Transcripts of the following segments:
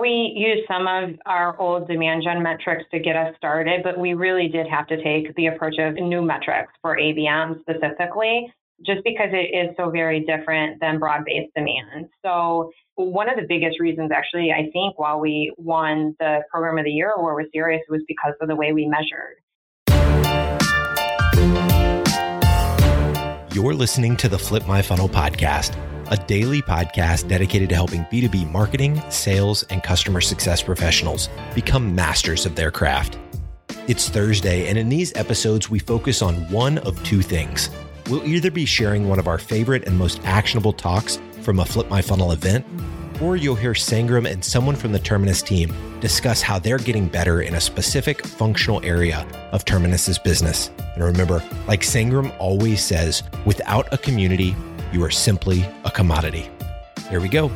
We used some of our old demand gen metrics to get us started, but we really did have to take the approach of new metrics for ABM specifically, just because it is so very different than broad based demand. So, one of the biggest reasons, actually, I think, while we won the Program of the Year award with Sirius was because of the way we measured. You're listening to the Flip My Funnel podcast a daily podcast dedicated to helping B2B marketing, sales, and customer success professionals become masters of their craft. It's Thursday, and in these episodes, we focus on one of two things. We'll either be sharing one of our favorite and most actionable talks from a Flip My Funnel event, or you'll hear Sangram and someone from the Terminus team discuss how they're getting better in a specific functional area of Terminus's business. And remember, like Sangram always says, without a community, you are simply a commodity. Here we go.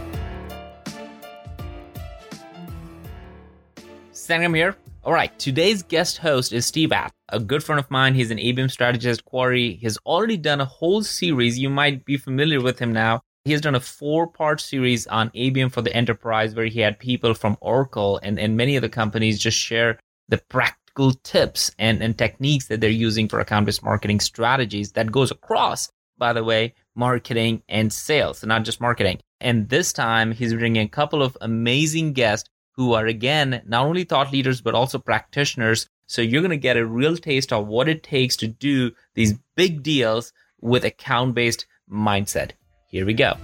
Sangram here. All right, today's guest host is Steve Watt, a good friend of mine. He's an ABM strategist at Quarry. He's already done a whole series. You might be familiar with him now. He has done a four part series on ABM for the enterprise where he had people from Oracle and, and many other companies just share the practical tips and, and techniques that they're using for account based marketing strategies that goes across, by the way, marketing, and sales, not just marketing. And this time, he's bringing a couple of amazing guests who are, again, not only thought leaders, but also practitioners. So you're going to get a real taste of what it takes to do these big deals with account based mindset. Here we go.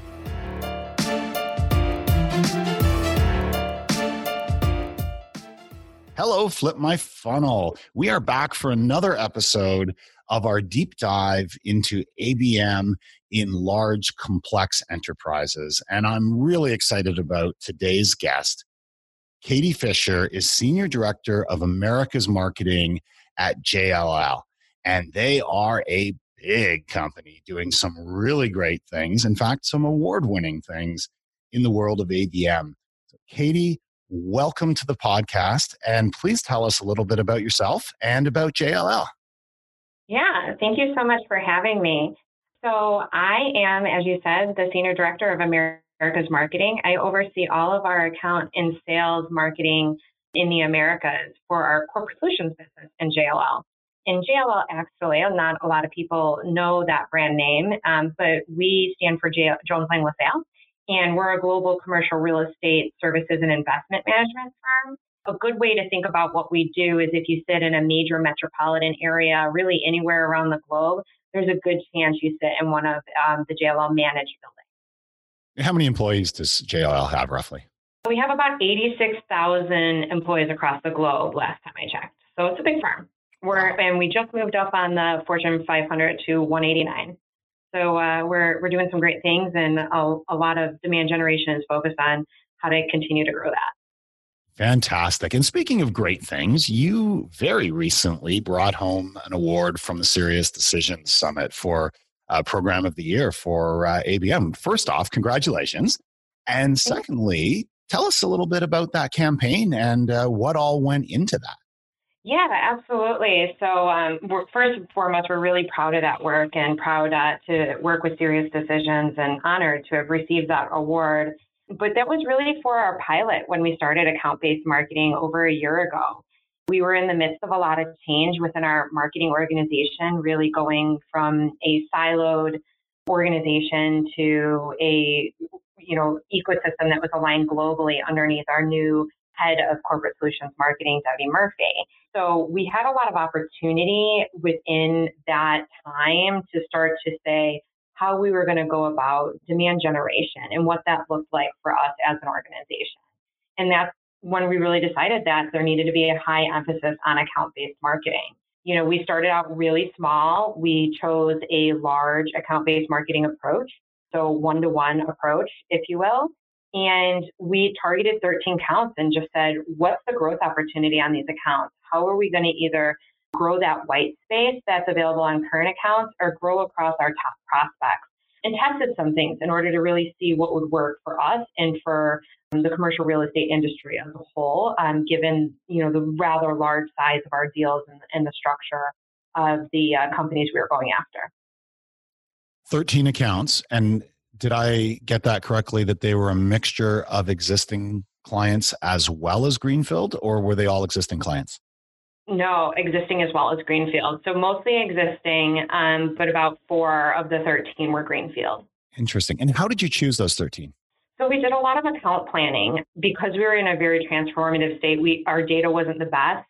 Hello, Flip My Funnel. We are back for another episode of our deep dive into ABM in large, complex enterprises. And I'm really excited about today's guest. Katie Fisher is Senior Director of America's Marketing at JLL. And they are a big company doing some really great things. In fact, some award winning things in the world of ABM. So Katie, welcome to the podcast. And please tell us a little bit about yourself and about JLL. Yeah, thank you so much for having me. So, I am, as you said, the Senior Director of America's Marketing. I oversee all of our account and sales marketing in the Americas for our corporate solutions business in JLL. In JLL, actually, not a lot of people know that brand name, um, but we stand for J- Jones Lang LaSalle, and we're a global commercial real estate services and investment management firm a good way to think about what we do is if you sit in a major metropolitan area, really anywhere around the globe, there's a good chance you sit in one of um, the JLL managed buildings. How many employees does JLL have roughly? We have about 86,000 employees across the globe last time I checked. So it's a big firm. We're, and we just moved up on the Fortune 500 to 189. So uh, we're, we're doing some great things, and a, a lot of demand generation is focused on how to continue to grow that. Fantastic. And speaking of great things, you very recently brought home an award from the SiriusDecisions Summit for uh, Program of the Year for uh, ABM. First off, congratulations. And secondly, tell us a little bit about that campaign and uh, what all went into that. Yeah, absolutely. So, um, first and foremost, we're really proud of that work and proud uh, to work with SiriusDecisions and honored to have received that award but that was really for our pilot when we started account based marketing over a year ago. We were in the midst of a lot of change within our marketing organization, really going from a siloed organization to a you know ecosystem that was aligned globally underneath our new head of corporate solutions marketing, Debbie Murphy. So we had a lot of opportunity within that time to start to say, how we were going to go about demand generation and what that looked like for us as an organization. And that's when we really decided that there needed to be a high emphasis on account based marketing. You know, we started out really small. We chose a large account based marketing approach, so one to one approach, if you will. And we targeted 13 counts and just said, what's the growth opportunity on these accounts? How are we going to either grow that white space that's available on current accounts or grow across our top prospects and tested some things in order to really see what would work for us and for um, the commercial real estate industry as a whole, um, given you know the rather large size of our deals and, and the structure of the uh, companies we were going after. 13 accounts. And did I get that correctly that they were a mixture of existing clients as well as Greenfield, or were they all existing clients? No, existing as well as Greenfield. So mostly existing, um, but about four of the 13 were Greenfield. Interesting. And how did you choose those 13? So we did a lot of account planning because we were in a very transformative state. We our data wasn't the best,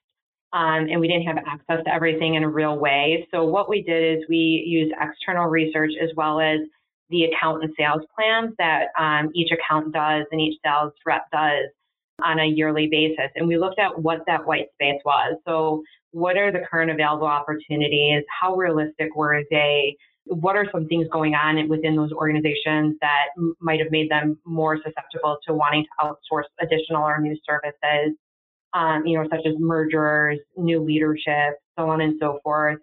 um, and we didn't have access to everything in a real way. So what we did is we used external research as well as the account and sales plans that um, each account does and each sales rep does on a yearly basis. And we looked at what that white space was. So, what are the current available opportunities? How realistic were they? What are some things going on within those organizations that might have made them more susceptible to wanting to outsource additional or new services? Um, you know, such as mergers, new leadership, so on and so forth.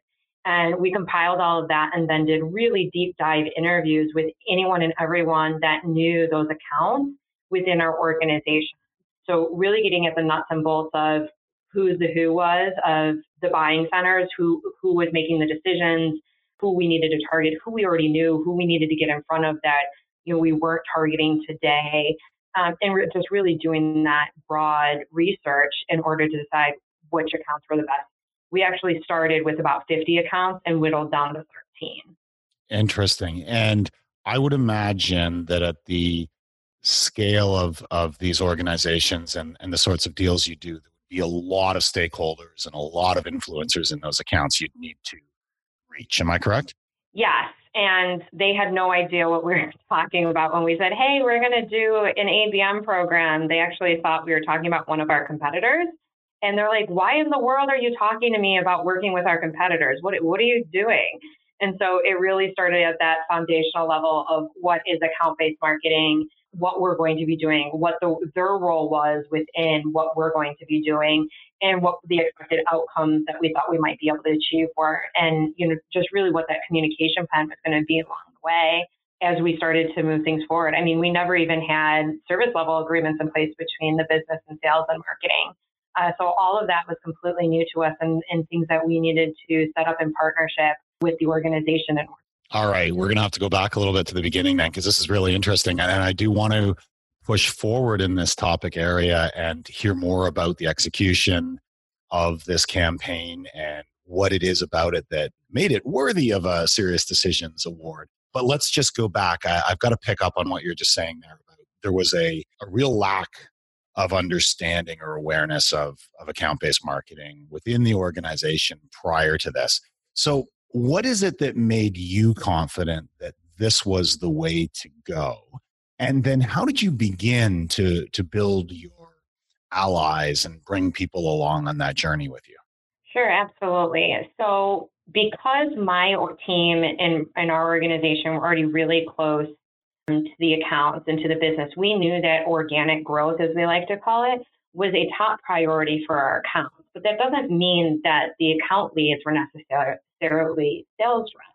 And we compiled all of that and then did really deep dive interviews with anyone and everyone that knew those accounts within our organization. So really getting at the nuts and bolts of who the who was of the buying centers, who who was making the decisions, who we needed to target, who we already knew, who we needed to get in front of that you know we weren't targeting today, um, and just really doing that broad research in order to decide which accounts were the best. We actually started with about 50 accounts and whittled down to 13. Interesting. And I would imagine that at the scale of of these organizations and and the sorts of deals you do there would be a lot of stakeholders and a lot of influencers in those accounts you'd need to reach. Am i correct? Yes and they had no idea what we were talking about when we said hey we're going to do an abm program. They actually thought we were talking about one of our competitors and they're like why in the world are you talking to me about working with our competitors? What what are you doing? And so it really started at that foundational level of what is account based marketing what we're going to be doing, what the, their role was within what we're going to be doing, and what the expected outcomes that we thought we might be able to achieve were, and you know, just really what that communication plan was going to be along the way as we started to move things forward. I mean, we never even had service level agreements in place between the business and sales and marketing. Uh, so all of that was completely new to us and, and things that we needed to set up in partnership with the organization and all right, we're going to have to go back a little bit to the beginning then, because this is really interesting. And I do want to push forward in this topic area and hear more about the execution of this campaign and what it is about it that made it worthy of a SiriusDecisions award. But let's just go back. I, have got to pick up on what you're just saying there. There was a, a real lack of understanding or awareness of, of account based marketing within the organization prior to this. So, what is it that made you confident that this was the way to go? And then how did you begin to, to build your allies and bring people along on that journey with you? Sure, absolutely. So, because my team and, and our organization were already really close um, to the accounts and to the business, we knew that organic growth, as we like to call it, was a top priority for our accounts. But that doesn't mean that the account leads were necessarily sales reps.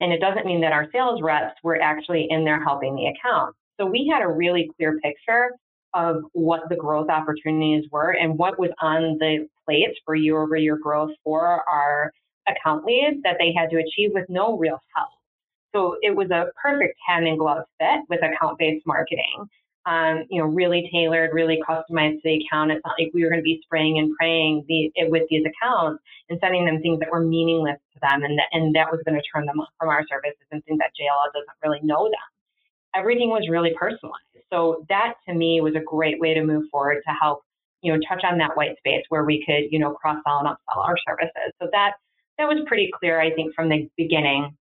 And it doesn't mean that our sales reps were actually in there helping the account. So we had a really clear picture of what the growth opportunities were and what was on the plates for year over year growth for our account leads that they had to achieve with no real help. So it was a perfect hand in glove fit with account based marketing um, you know, really tailored, really customized to the account. It's not like we were going to be spraying and praying the, it, with these accounts and sending them things that were meaningless to them, and that, and that was going to turn them off from our services and things that JLL doesn't really know them. Everything was really personalized. So that to me was a great way to move forward to help, you know, touch on that white space where we could, you know, cross sell and upsell our services. So that that was pretty clear, I think, from the beginning.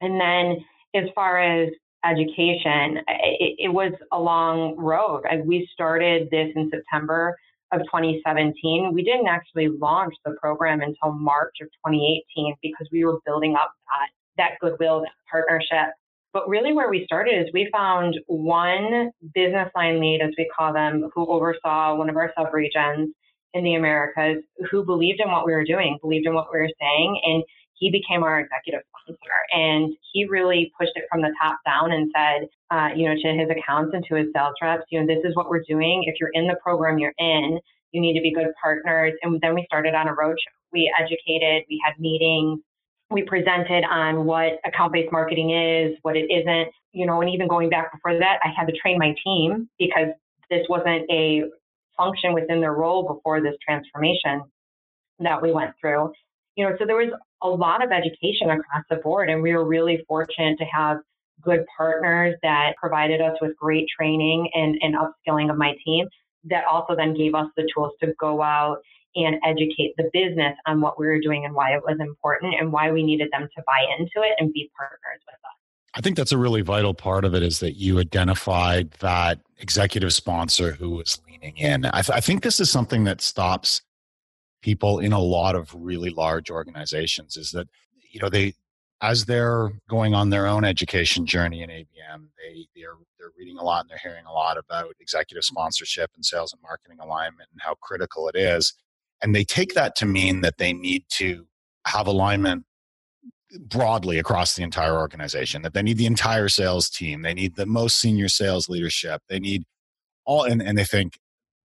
And then as far as education, it, it was a long road. We started this in September of 2017. We didn't actually launch the program until March of 2018 because we were building up that, that goodwill, that partnership. But really, where we started is we found one business line lead, as we call them, who oversaw one of our subregions in the Americas, who believed in what we were doing, believed in what we were saying, and he became our executive sponsor and he really pushed it from the top down and said, uh, you know, to his accounts and to his sales reps, you know, this is what we're doing. If you're in the program you're in, you need to be good partners. And then we started on a roadshow. We educated, we had meetings, we presented on what account based marketing is, what it isn't, you know, and even going back before that, I had to train my team because this wasn't a function within their role before this transformation that we went through. You know, so there was a lot of education across the board, and we were really fortunate to have good partners that provided us with great training and, and upskilling of my team that also then gave us the tools to go out and educate the business on what we were doing and why it was important and why we needed them to buy into it and be partners with us. I think that's a really vital part of it is that you identified that executive sponsor who was leaning in. I, th- I think this is something that stops people in a lot of really large organizations is that, you know, they, as they're going on their own education journey in ABM, they they're they're reading a lot and they're hearing a lot about executive sponsorship and sales and marketing alignment and how critical it is. And they take that to mean that they need to have alignment broadly across the entire organization, that they need the entire sales team, they need the most senior sales leadership, they need all, and, and they think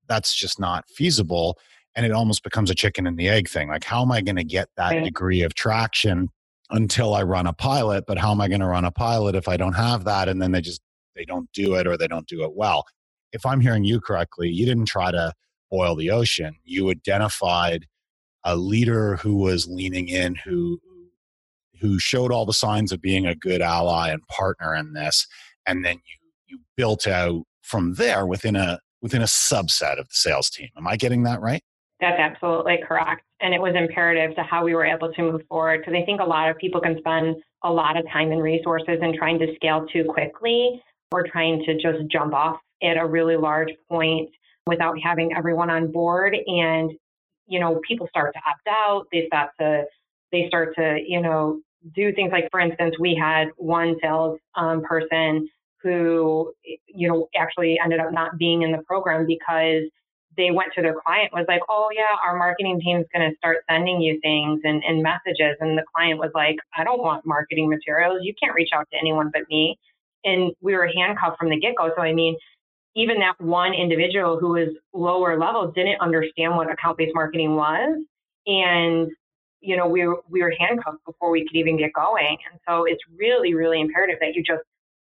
that's just not feasible. And it almost becomes a chicken and the egg thing. Like, how am I going to get that right. degree of traction until I run a pilot? But how am I going to run a pilot if I don't have that? And then they just, they don't do it or they don't do it well. If I'm hearing you correctly, you didn't try to boil the ocean. You identified a leader who was leaning in, who who showed all the signs of being a good ally and partner in this, and then you you built out from there within a within a subset of the sales team. Am I getting that right? That's absolutely correct. And it was imperative to how we were able to move forward because I think a lot of people can spend a lot of time and resources in trying to scale too quickly or trying to just jump off at a really large point without having everyone on board. And, you know, people start to opt out. They start to, they start to, you know, do things like, for instance, we had one sales um, person who, you know, actually ended up not being in the program because they went to their client was like, oh yeah, our marketing team's going to start sending you things and, and messages. And the client was like, I don't want marketing materials. You can't reach out to anyone but me. And we were handcuffed from the get go. So, I mean, even that one individual who was lower level didn't understand what account based marketing was. And, you know, we were, we were handcuffed before we could even get going. And so it's really, really imperative that you just,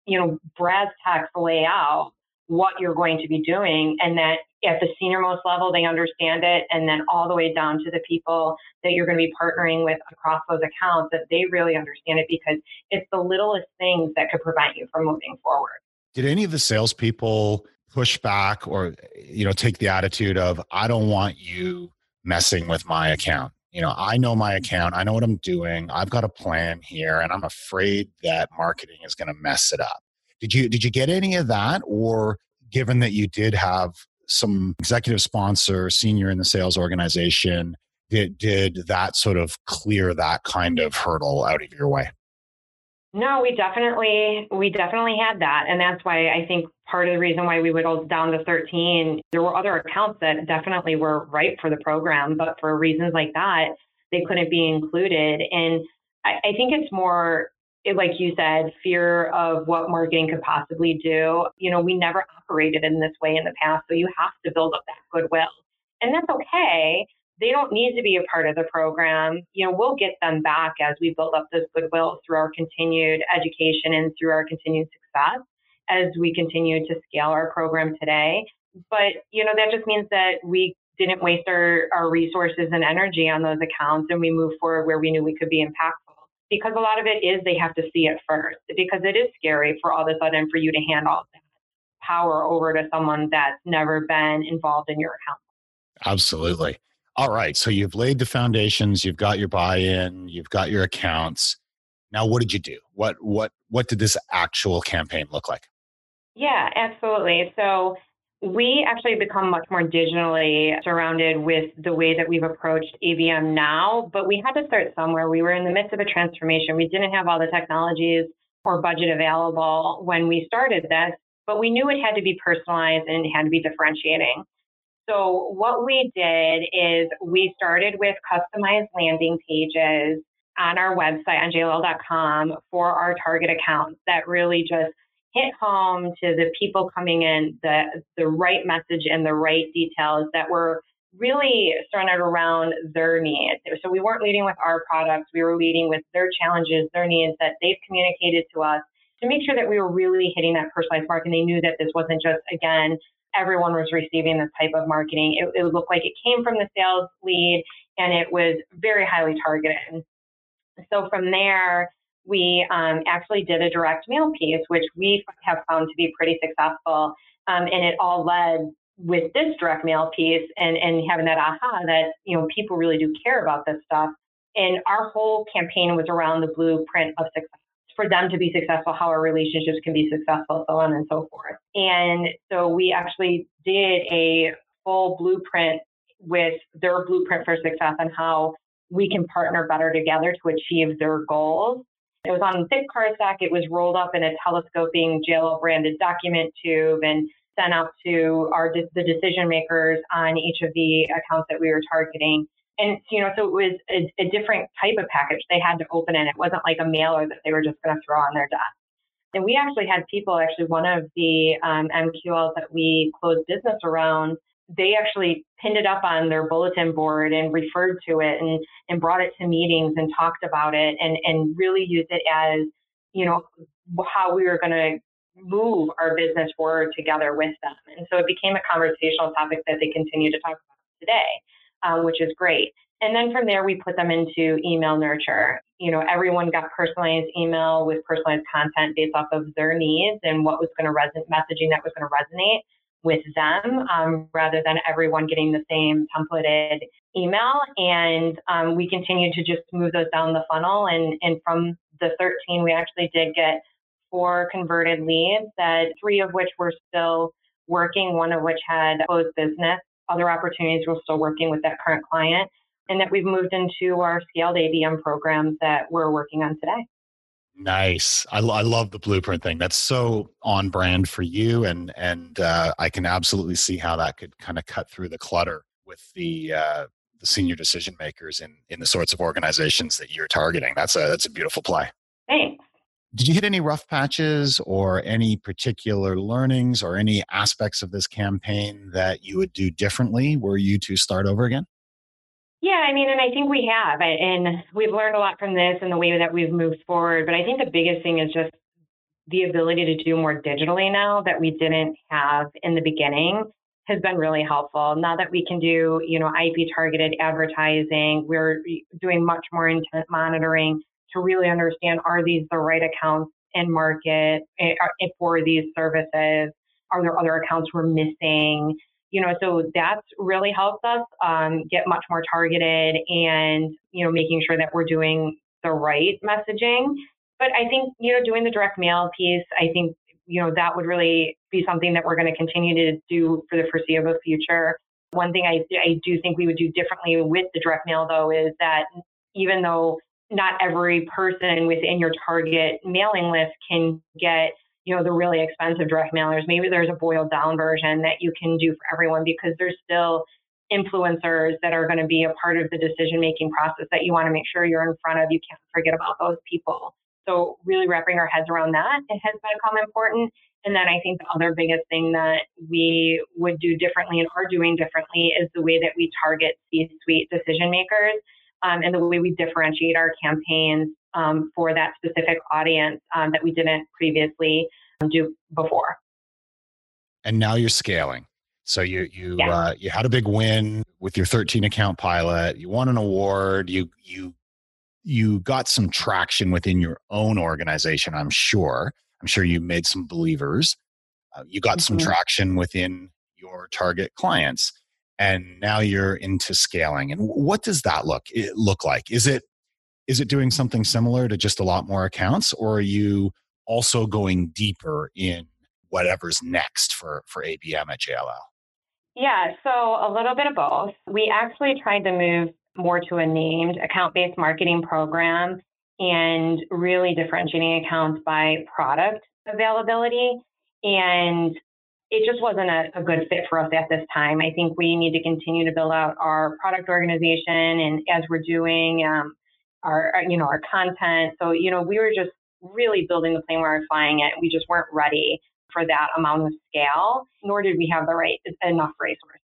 you know, brass tacks lay out what you're going to be doing and that at the senior most level they understand it and then all the way down to the people that you're going to be partnering with across those accounts that they really understand it because it's the littlest things that could prevent you from moving forward did any of the salespeople push back or you know take the attitude of I don't want you messing with my account? You know, I know my account, I know what I'm doing, I've got a plan here, and I'm afraid that marketing is going to mess it up. Did you did you get any of that, or given that you did have some executive sponsor, senior in the sales organization, did did that sort of clear that kind of hurdle out of your way? No, we definitely we definitely had that, and that's why I think part of the reason why we whittled down to 13. There were other accounts that definitely were right for the program, but for reasons like that, they couldn't be included. And I, I think it's more like you said, fear of what marketing could possibly do. You know, we never operated in this way in the past, so you have to build up that goodwill, and that's okay they don't need to be a part of the program. You know, we'll get them back as we build up this goodwill through our continued education and through our continued success as we continue to scale our program today. But, you know, that just means that we didn't waste our, our resources and energy on those accounts and we move forward where we knew we could be impactful. Because a lot of it is they have to see it first, because it is scary for all of a sudden for you to hand all that power over to someone that's never been involved in your account. Absolutely. All right. So you've laid the foundations, you've got your buy-in, you've got your accounts. Now what did you do? What what what did this actual campaign look like? Yeah, absolutely. So we actually become much more digitally surrounded with the way that we've approached ABM now, but we had to start somewhere. We were in the midst of a transformation. We didn't have all the technologies or budget available when we started this, but we knew it had to be personalized and it had to be differentiating. So what we did is we started with customized landing pages on our website on jll.com for our target accounts that really just hit home to the people coming in the the right message and the right details that were really centered around their needs. So we weren't leading with our products, we were leading with their challenges, their needs that they've communicated to us to make sure that we were really hitting that personalized mark and they knew that this wasn't just again everyone was receiving this type of marketing. It, it looked like it came from the sales lead and it was very highly targeted. So from there, we um, actually did a direct mail piece, which we have found to be pretty successful. Um, and it all led with this direct mail piece and, and having that aha that, you know, people really do care about this stuff. And our whole campaign was around the blueprint of success for them to be successful, how our relationships can be successful, so on and so forth. And so we actually did a full blueprint with their blueprint for success and how we can partner better together to achieve their goals. It was on thick cardstock. It was rolled up in a telescoping JLL branded document tube and sent out to our the decision makers on each of the accounts that we were targeting. And you know, so it was a, a different type of package they had to open, and it wasn't like a mailer that they were just going to throw on their desk. And we actually had people. Actually, one of the um, MQLs that we closed business around they actually pinned it up on their bulletin board and referred to it and, and brought it to meetings and talked about it and, and really used it as, you know, how we were going to move our business forward together with them. And so it became a conversational topic that they continue to talk about today, um, which is great. And then from there, we put them into email nurture. You know, everyone got personalized email with personalized content based off of their needs and what was going to resonate, messaging that was going to resonate with them um, rather than everyone getting the same templated email. And um, we continue to just move those down the funnel. And, and from the 13, we actually did get four converted leads, that three of which were still working, one of which had closed business. Other opportunities were still working with that current client. And that we've moved into our scaled ABM programs that we're working on today. Nice. I, I love the blueprint thing. That's so on brand for you, and and uh, I can absolutely see how that could kind of cut through the clutter with the uh, the senior decision makers in in the sorts of organizations that you're targeting. That's a that's a beautiful play. Thanks. Did you hit any rough patches or any particular learnings or any aspects of this campaign that you would do differently were you to start over again? Yeah, I mean, and I think we have, and we've learned a lot from this and the way that we've moved forward. But I think the biggest thing is just the ability to do more digitally now that we didn't have in the beginning has been really helpful. Now that we can do, you know, IP targeted advertising, we're doing much more intent monitoring to really understand are these the right accounts in market eh, for these services? Are there other accounts we're missing? You know, so that's really helped us um, get much more targeted and, you know, making sure that we're doing the right messaging. But I think, you know, doing the direct mail piece, I think, you know, that would really be something that we're going to continue to do for the foreseeable future. One thing I, I do think we would do differently with the direct mail, though, is that even though not every person within your target mailing list can get you know, the really expensive direct mailers. Maybe there's a boiled down version that you can do for everyone because there's still influencers that are going to be a part of the decision making process that you want to make sure you're in front of. You can't forget about those people. So really wrapping our heads around that it has become important. And then I think the other biggest thing that we would do differently and are doing differently is the way that we target C-suite decision makers um, and the way we differentiate our campaigns um, for that specific audience um, that we didn't previously do before. And now you're scaling. So you you yeah. uh, you had a big win with your 13 account pilot. You won an award. You you you got some traction within your own organization. I'm sure. I'm sure you made some believers. Uh, you got mm-hmm. some traction within your target clients, and now you're into scaling. And what does that look look like? Is it is it doing something similar to just a lot more accounts, or are you also going deeper in whatever's next for, for ABM at JLL? Yeah, so a little bit of both. We actually tried to move more to a named account based marketing program and really differentiating accounts by product availability. And it just wasn't a, a, good fit for us at this time. I think we need to continue to build out our product organization, and as we're doing, um, our, you know, our content. So, you know, we were just really building the plane we were flying it. We just weren't ready for that amount of scale, nor did we have the right enough resources.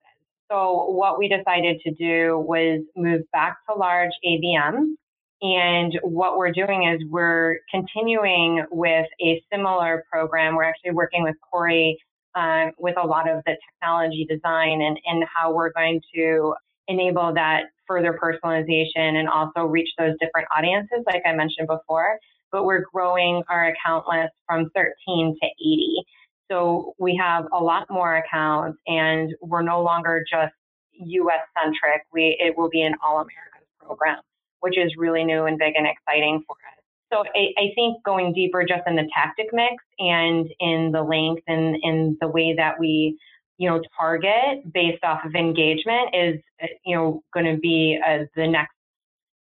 So what we decided to do was move back to large ABM. And what we're doing is we're continuing with a similar program. We're actually working with Quarry um, with a lot of the technology design and, and how we're going to enable that further personalization and also reach those different audiences, like I mentioned before. But we're growing our account list from 13 to 80. So we have a lot more accounts and we're no longer just US centric. We, it will be an all Americas program, which is really new and big and exciting for us. So I, I, think going deeper just in the tactic mix and in the length and in the way that we, you know, target based off of engagement is, you know, going to be uh, the next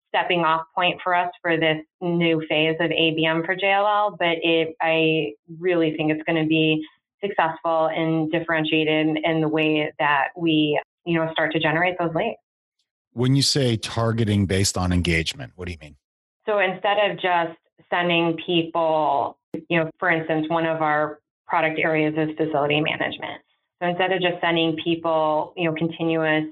stepping off point for us for this new phase of ABM for JLL. But it, I really think it's going to be successful and differentiated in the way that we, you know, start to generate those leads. When you say targeting based on engagement, what do you mean? So instead of just sending people, you know, for instance, one of our product areas is facility management. So instead of just sending people, you know, continuous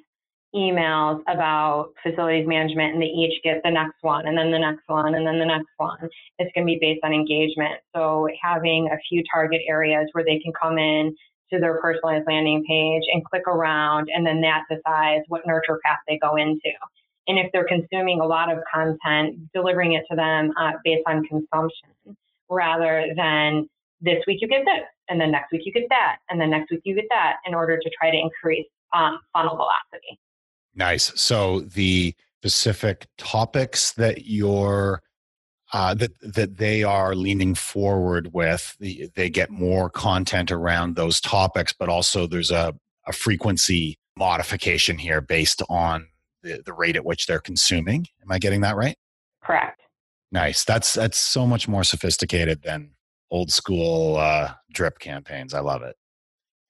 emails about facilities management and they each get the next one and then the next one and then the next one, it's going to be based on engagement. So having a few target areas where they can come in to their personalized landing page and click around and then that decides what nurture path they go into. And if they're consuming a lot of content, delivering it to them uh, based on consumption rather than this week you get this, and then next week you get that, and then next week you get that in order to try to increase um, funnel velocity. Nice. So the specific topics that you're uh, that that they are leaning forward with, the, they get more content around those topics, but also there's a, a frequency modification here based on the, the rate at which they're consuming. Am I getting that right? Correct. Nice. That's that's so much more sophisticated than old school uh, drip campaigns. I love it.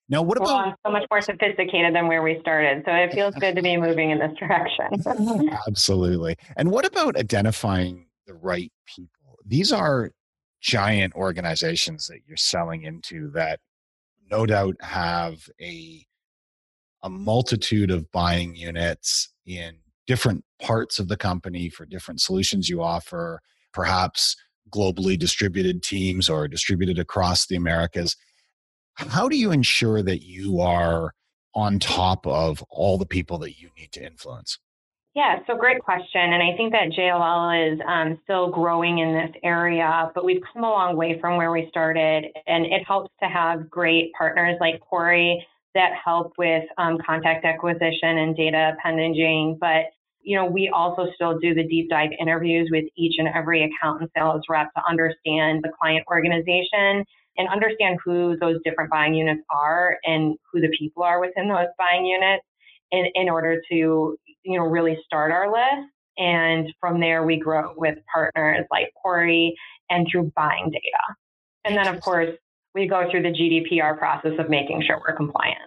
Now, what about well, so much more sophisticated than where we started? So it feels good to be moving in this direction. Absolutely. And what about identifying the right people? These are giant organizations that you're selling into that no doubt have a a multitude of buying units in different parts of the company for different solutions you offer, perhaps globally distributed teams or distributed across the Americas. How do you ensure that you are on top of all the people that you need to influence? Yeah, so great question. And I think that JLL is um, still growing in this area, but we've come a long way from where we started. And it helps to have great partners like Quarry that help with um, contact acquisition and data appendaging. But you know, we also still do the deep dive interviews with each and every account and sales rep to understand the client organization and understand who those different buying units are and who the people are within those buying units in, in order to, you know, really start our list. And from there, we grow with partners like Quarry and through buying data. And then, of course, we go through the GDPR process of making sure we're compliant.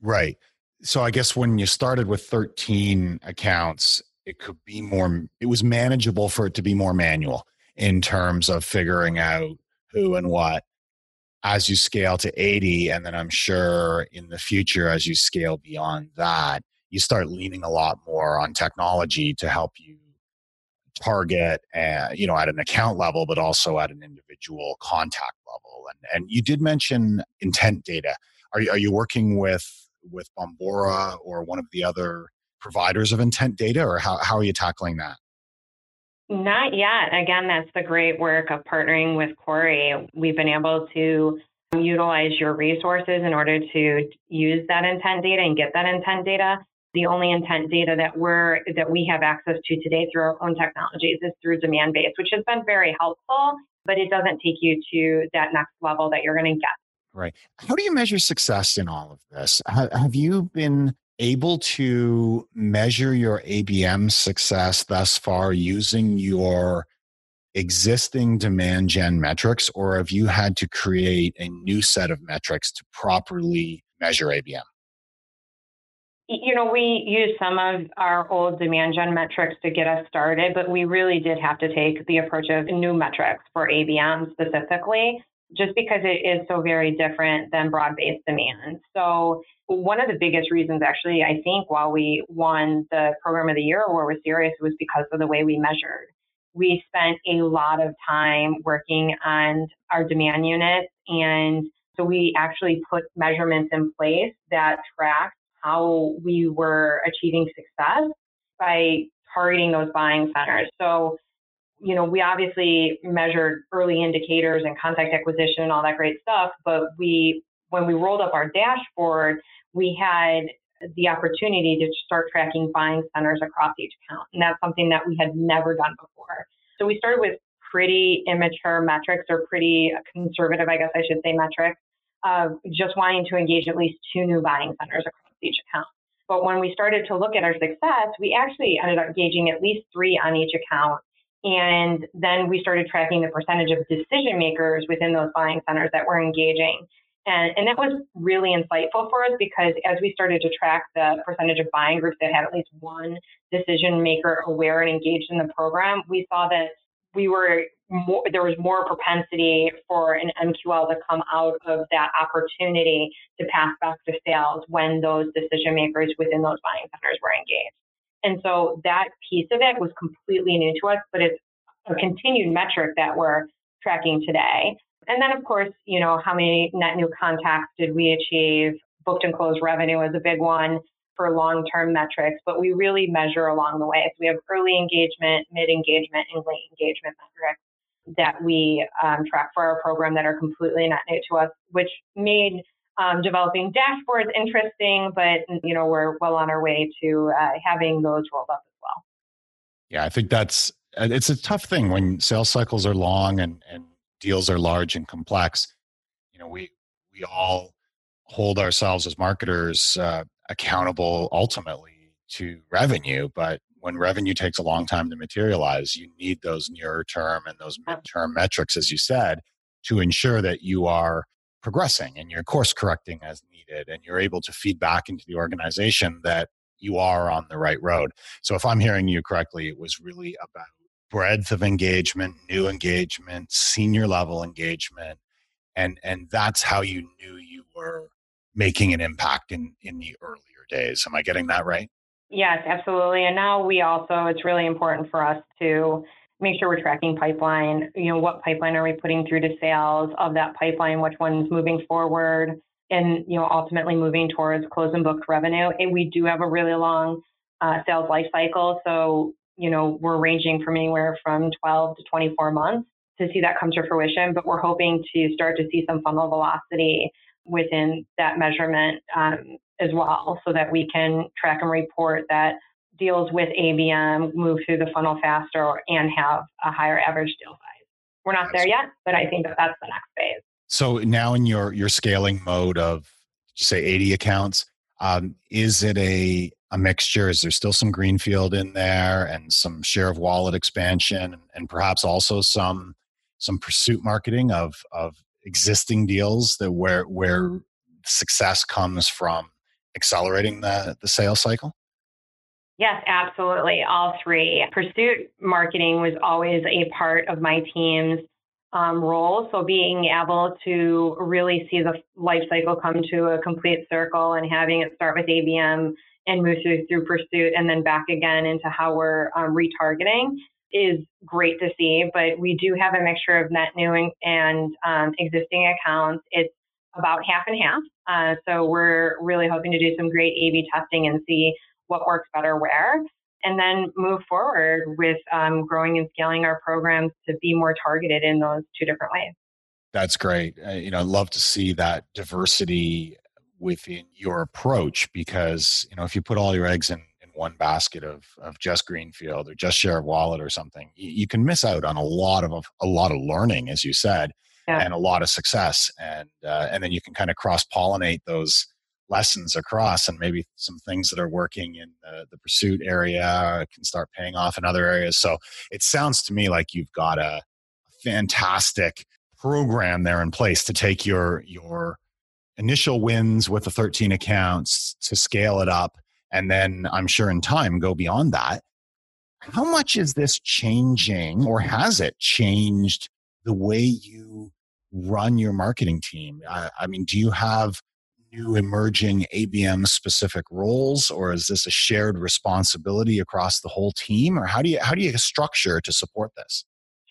Right. So I guess when you started with 13 accounts, it could be more, it was manageable for it to be more manual in terms of figuring out who and what as you scale to 80. And then I'm sure in the future, as you scale beyond that, you start leaning a lot more on technology to help you target uh, you know at an account level but also at an individual contact level and and you did mention intent data. Are you, are you working with with bombora or one of the other providers of intent data or how, how are you tackling that? Not yet. Again that's the great work of partnering with Quarry. We've been able to utilize your resources in order to use that intent data and get that intent data the only intent data that we're that we have access to today through our own technologies is through Demandbase, which has been very helpful, but it doesn't take you to that next level that you're going to get. Right. How do you measure success in all of this? Have you been able to measure your ABM success thus far using your existing demand gen metrics, or have you had to create a new set of metrics to properly measure ABM? You know, we used some of our old demand gen metrics to get us started, but we really did have to take the approach of new metrics for ABM specifically, just because it is so very different than broad based demand. So, one of the biggest reasons, actually, I think, while we won the Program of the Year award with Sirius was because of the way we measured. We spent a lot of time working on our demand units and So we actually put measurements in place that tracked how we were achieving success by targeting those buying centers. So, you know, we obviously measured early indicators and contact acquisition and all that great stuff, but we, when we rolled up our dashboard, we had the opportunity to start tracking buying centers across each account. And that's something that we had never done before. So we started with pretty immature metrics or pretty uh, conservative, I guess I should say, metrics of just wanting to engage at least two new buying centers across each account. But when we started to look at our success, we actually ended up gauging at least three on each account. And then we started tracking the percentage of decision makers within those buying centers that were engaging. And, and that was really insightful for us because as we started to track the percentage of buying groups that had at least one decision maker aware and engaged in the program, we saw that we were more, there was more propensity for an MQL to come out of that opportunity to pass back to sales when those decision makers within those buying centers were engaged. And so that piece of it was completely new to us, but it's a continued metric that we're tracking today. And then, of course, you know, how many net new contacts did we achieve? Booked and closed revenue is a big one for long term metrics, but we really measure along the way. So we have early engagement, mid engagement, and late engagement metrics that we um, track for our program that are completely not new to us, which made um, developing dashboards interesting, but you know we're well on our way to uh, having those rolled up as well. Yeah, I think that's it's a tough thing when sales cycles are long and, and deals are large and complex. You know, we we all hold ourselves as marketers uh, accountable ultimately to revenue, but when revenue takes a long time to materialize, you need those nearer term and those midterm metrics, as you said, to ensure that you are progressing and you're course correcting as needed and you're able to feed back into the organization that you are on the right road. So if I'm hearing you correctly, it was really about breadth of engagement, new engagement, senior level engagement, and and that's how you knew you were making an impact in in the earlier days. Am I getting that right? Yes, absolutely. And now we also, it's really important for us to make sure we're tracking pipeline. You know, what pipeline are we putting through to sales of that pipeline? Which one's moving forward? And, you know, ultimately moving towards close and booked revenue. And we do have a really long uh, sales life cycle. So, you know, we're ranging from anywhere from 12 to 24 months to see that come to fruition. But we're hoping to start to see some funnel velocity within that measurement um, as well so that we can track and report that deals with ABM move through the funnel faster and have a higher average deal size. We're not there yet, but I think that that's the next phase. So now in your your scaling mode of say 80 accounts, um, is it a a mixture? Is there still some greenfield in there and some share of wallet expansion and perhaps also some some pursuit marketing of of existing deals that where where success comes from accelerating the, the sales cycle? Yes, absolutely. All three. Pursuit marketing was always a part of my team's um, role. So being able to really see the life cycle come to a complete circle and having it start with ABM and move through, through pursuit and then back again into how we're um, retargeting is great to see. But we do have a mixture of net new and um, existing accounts. It's about half and half. Uh, so we're really hoping to do some great A/B testing and see what works better where, and then move forward with um, growing and scaling our programs to be more targeted in those two different ways. That's great. Uh, you know, I'd love to see that diversity within your approach because you know if you put all your eggs in one basket of of just greenfield or just share of wallet or something, you, you can miss out on a lot of a lot of learning, as you said yeah. and a lot of success and uh, and then you can kind of cross pollinate those lessons across and maybe some things that are working in the, the, pursuit area can start paying off in other areas so it sounds to me like you've got a fantastic program there in place to take your your initial wins with the 13 accounts to scale it up and then i'm sure in time go beyond that how much is this changing or has it changed the way you run your marketing team? I, I mean, do you have new emerging ABM specific roles, or is this a shared responsibility across the whole team, or how do you how do you structure to support this?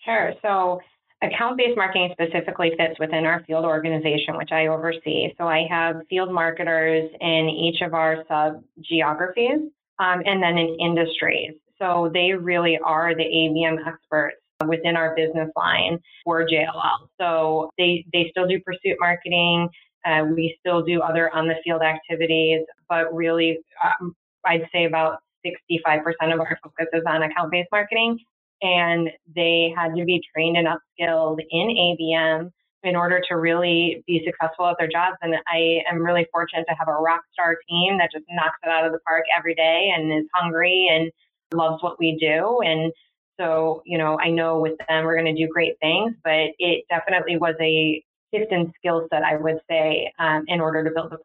Sure. So Account based marketing specifically fits within our field organization, which I oversee. So I have field marketers in each of our sub geographies um, and then in industries. So they really are the ABM experts within our business line for JLL. So they, they still do pursuit marketing. Uh, we still do other on the field activities, but really, um, I'd say about 65% of our focus is on account based marketing and they had to be trained and upskilled in ABM in order to really be successful at their jobs. And I am really fortunate to have a rock star team that just knocks it out of the park every day and is hungry and loves what we do. And so, you know, I know with them we're going to do great things, but it definitely was a shift in skill set, I would say, um, in order to build the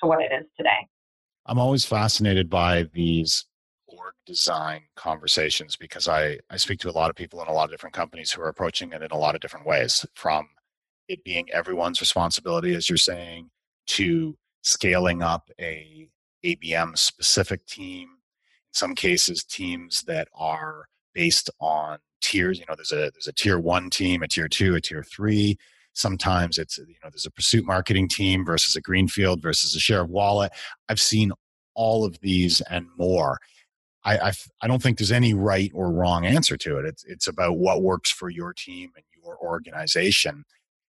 to what it is today. I'm always fascinated by these org design conversations because I, I speak to a lot of people in a lot of different companies who are approaching it in a lot of different ways from it being everyone's responsibility, as you're saying, to scaling up a ABM specific team. In some cases, teams that are based on tiers. You know, there's a there's a tier one team, a tier two, a tier three. Sometimes it's you know there's a pursuit marketing team versus a greenfield versus a share of wallet. I've seen all of these and more. I, I, I don't think there's any right or wrong answer to it. It's it's about what works for your team and your organization.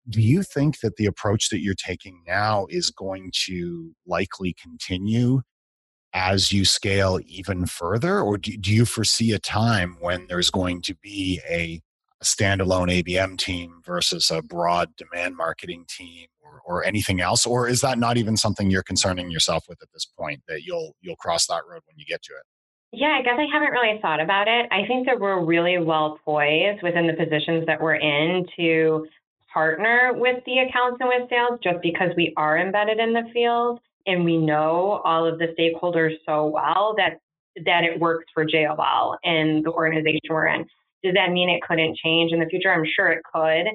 Do you think that the approach that you're taking now is going to likely continue as you scale even further, or do, do you foresee a time when there's going to be a, a standalone ABM team versus a broad demand marketing team or, or anything else, or is that not even something you're concerning yourself with at this point? That you'll you'll cross that road when you get to it. Yeah, I guess I haven't really thought about it. I think that we're really well poised within the positions that we're in to partner with the accounts and with sales just because we are embedded in the field and we know all of the stakeholders so well that that it works for JLL and the organization we're in. Does that mean it couldn't change in the future? I'm sure it could.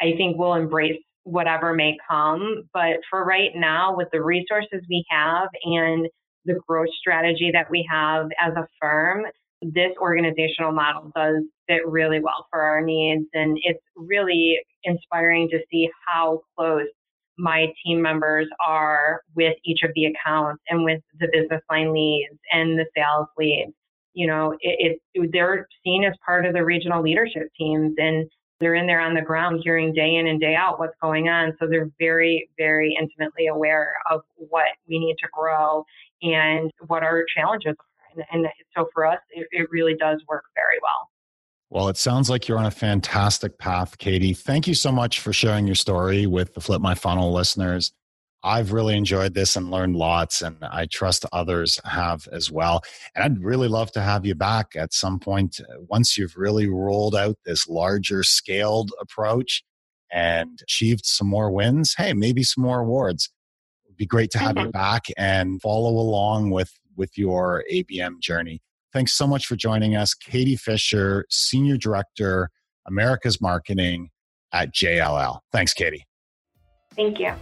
I think we'll embrace whatever may come, but for right now with the resources we have and the growth strategy that we have as a firm, this organizational model does fit really well for our needs. And it's really inspiring to see how close my team members are with each of the accounts and with the business line leads and the sales leads. You know, it, it they're seen as part of the regional leadership teams and they're in there on the ground hearing day in and day out what's going on. So they're very, very intimately aware of what we need to grow and what our challenges are. And, and so for us, it, it really does work very well. Well, it sounds like you're on a fantastic path, Katie. Thank you so much for sharing your story with the Flip My Funnel listeners. I've really enjoyed this and learned lots, and I trust others have as well. And I'd really love to have you back at some point uh, once you've really rolled out this larger scaled approach and achieved some more wins. Hey, maybe some more awards It'd be great to have you back and follow along with with your ABM journey. Thanks so much for joining us, Katie Fisher, Senior Director, America's Marketing at JLL. Thanks, Katie. Thank you.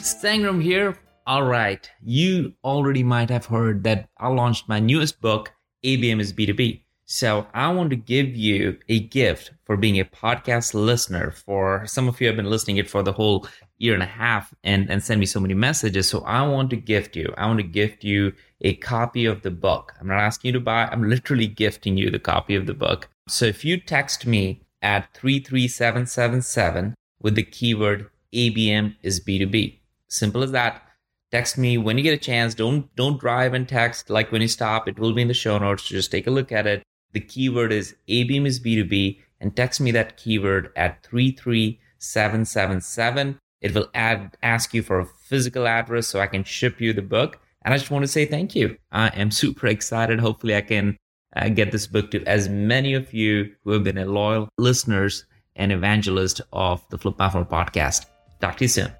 Sangram here. All right, you already might have heard that I launched my newest book, ABM is B2B. So I want to give you a gift for being a podcast listener. For some of you have been listening it for the whole year and a half and, and send me so many messages. So I want to gift you. I want to gift you a copy of the book. I'm not asking you to buy, I'm literally gifting you the copy of the book. So if you text me at 33777 with the keyword ABM is B2B, simple as that. Text me when you get a chance. Don't don't drive and text like when you stop. It will be in the show notes. Just take a look at it the keyword is ABM is B2B and text me that keyword at 33777. It will add, ask you for a physical address so I can ship you the book. And I just want to say thank you. I am super excited. Hopefully, I can uh, get this book to as many of you who have been a loyal listeners and evangelist of the Flip My podcast. Talk to you soon.